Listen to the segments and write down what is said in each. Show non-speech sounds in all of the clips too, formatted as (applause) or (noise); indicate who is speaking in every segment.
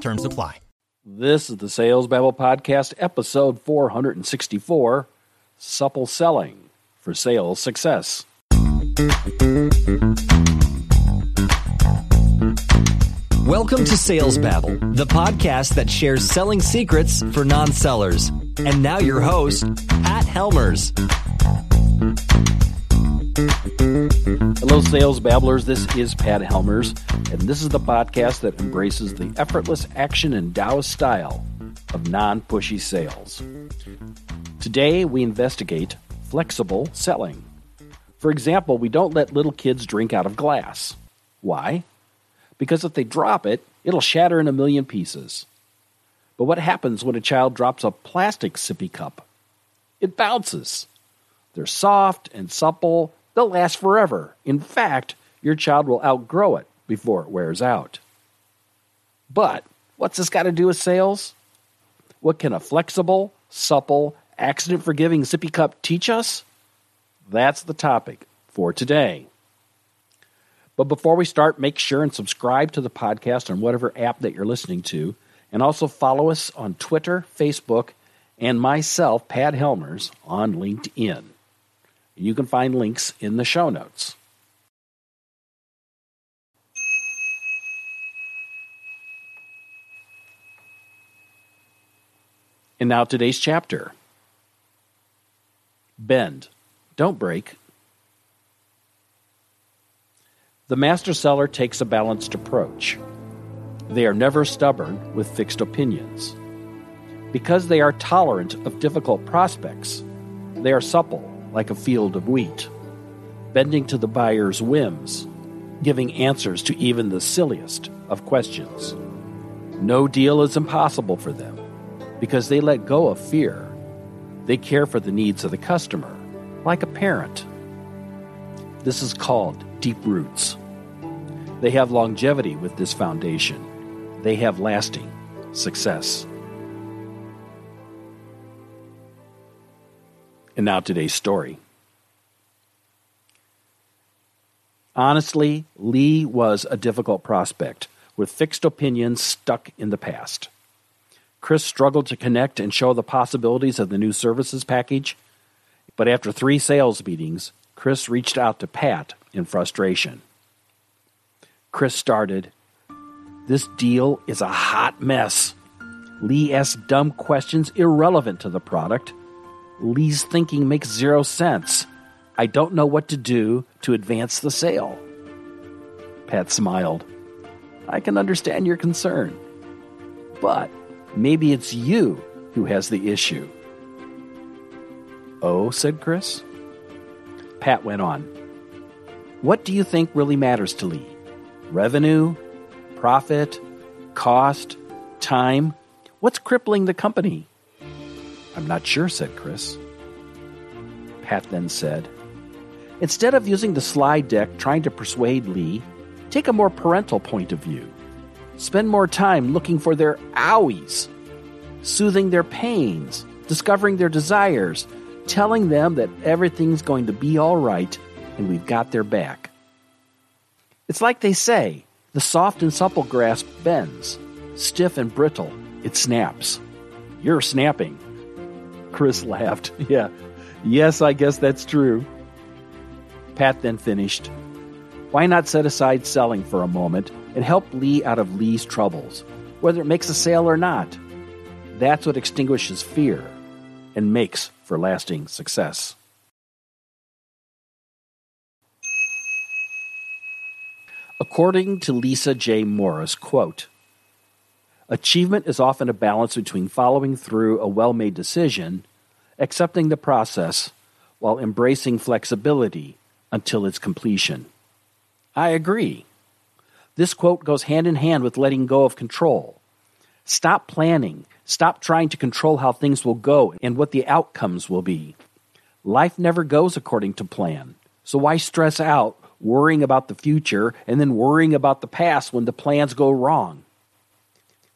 Speaker 1: Terms apply.
Speaker 2: This is the Sales Babble Podcast, episode 464, Supple Selling for Sales Success.
Speaker 3: Welcome to Sales Babble, the podcast that shares selling secrets for non sellers. And now, your host, Pat Helmers.
Speaker 2: Hello, Sales Babblers. This is Pat Helmers, and this is the podcast that embraces the effortless action and Taoist style of non pushy sales. Today, we investigate flexible selling. For example, we don't let little kids drink out of glass. Why? because if they drop it, it'll shatter in a million pieces. But what happens when a child drops a plastic sippy cup? It bounces. They're soft and supple, they'll last forever. In fact, your child will outgrow it before it wears out. But what's this got to do with sales? What can a flexible, supple, accident forgiving sippy cup teach us? That's the topic for today. But before we start, make sure and subscribe to the podcast on whatever app that you're listening to. And also follow us on Twitter, Facebook, and myself, Pat Helmers, on LinkedIn. You can find links in the show notes. And now today's chapter Bend. Don't break. The master seller takes a balanced approach. They are never stubborn with fixed opinions. Because they are tolerant of difficult prospects, they are supple like a field of wheat, bending to the buyer's whims, giving answers to even the silliest of questions. No deal is impossible for them because they let go of fear. They care for the needs of the customer, like a parent. This is called deep roots. They have longevity with this foundation. They have lasting success. And now today's story. Honestly, Lee was a difficult prospect with fixed opinions stuck in the past. Chris struggled to connect and show the possibilities of the new services package, but after three sales meetings, Chris reached out to Pat in frustration. Chris started, This deal is a hot mess. Lee asked dumb questions irrelevant to the product. Lee's thinking makes zero sense. I don't know what to do to advance the sale. Pat smiled. I can understand your concern. But maybe it's you who has the issue. Oh, said Chris. Pat went on. What do you think really matters to Lee? Revenue? Profit? Cost? Time? What's crippling the company? I'm not sure, said Chris. Pat then said, Instead of using the slide deck trying to persuade Lee, take a more parental point of view. Spend more time looking for their owies, soothing their pains, discovering their desires, telling them that everything's going to be all right and we've got their back. It's like they say the soft and supple grasp bends, stiff and brittle, it snaps. You're snapping. Chris mm-hmm. laughed. (laughs) Yeah, yes, I guess that's true. Pat then finished. Why not set aside selling for a moment and help Lee out of Lee's troubles, whether it makes a sale or not? That's what extinguishes fear and makes for lasting success. According to Lisa J. Morris, quote, Achievement is often a balance between following through a well made decision, accepting the process, while embracing flexibility until its completion. I agree. This quote goes hand in hand with letting go of control. Stop planning. Stop trying to control how things will go and what the outcomes will be. Life never goes according to plan. So why stress out worrying about the future and then worrying about the past when the plans go wrong?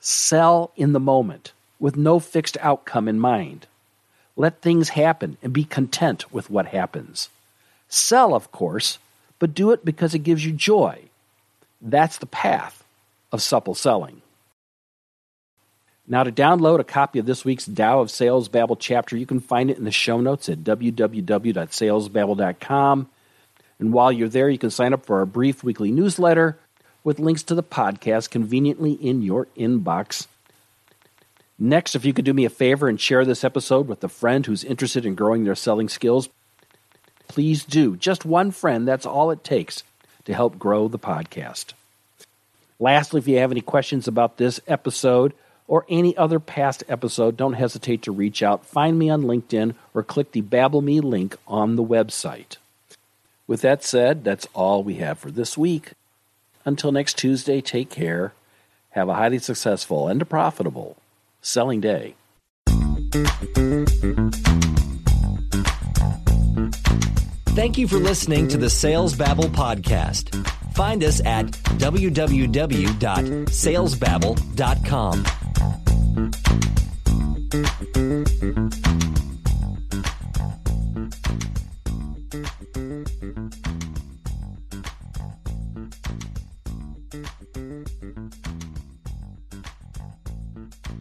Speaker 2: Sell in the moment with no fixed outcome in mind. Let things happen and be content with what happens. Sell, of course, but do it because it gives you joy. That's the path of supple selling. Now, to download a copy of this week's Tao of Sales Babble chapter, you can find it in the show notes at www.salesbabble.com. And while you're there, you can sign up for our brief weekly newsletter with links to the podcast conveniently in your inbox. Next, if you could do me a favor and share this episode with a friend who's interested in growing their selling skills, please do. Just one friend, that's all it takes to help grow the podcast. Lastly, if you have any questions about this episode or any other past episode, don't hesitate to reach out. Find me on LinkedIn or click the Babble Me link on the website. With that said, that's all we have for this week. Until next Tuesday, take care. Have a highly successful and a profitable selling day.
Speaker 3: Thank you for listening to the Sales Babble podcast. Find us at www.salesbabble.com.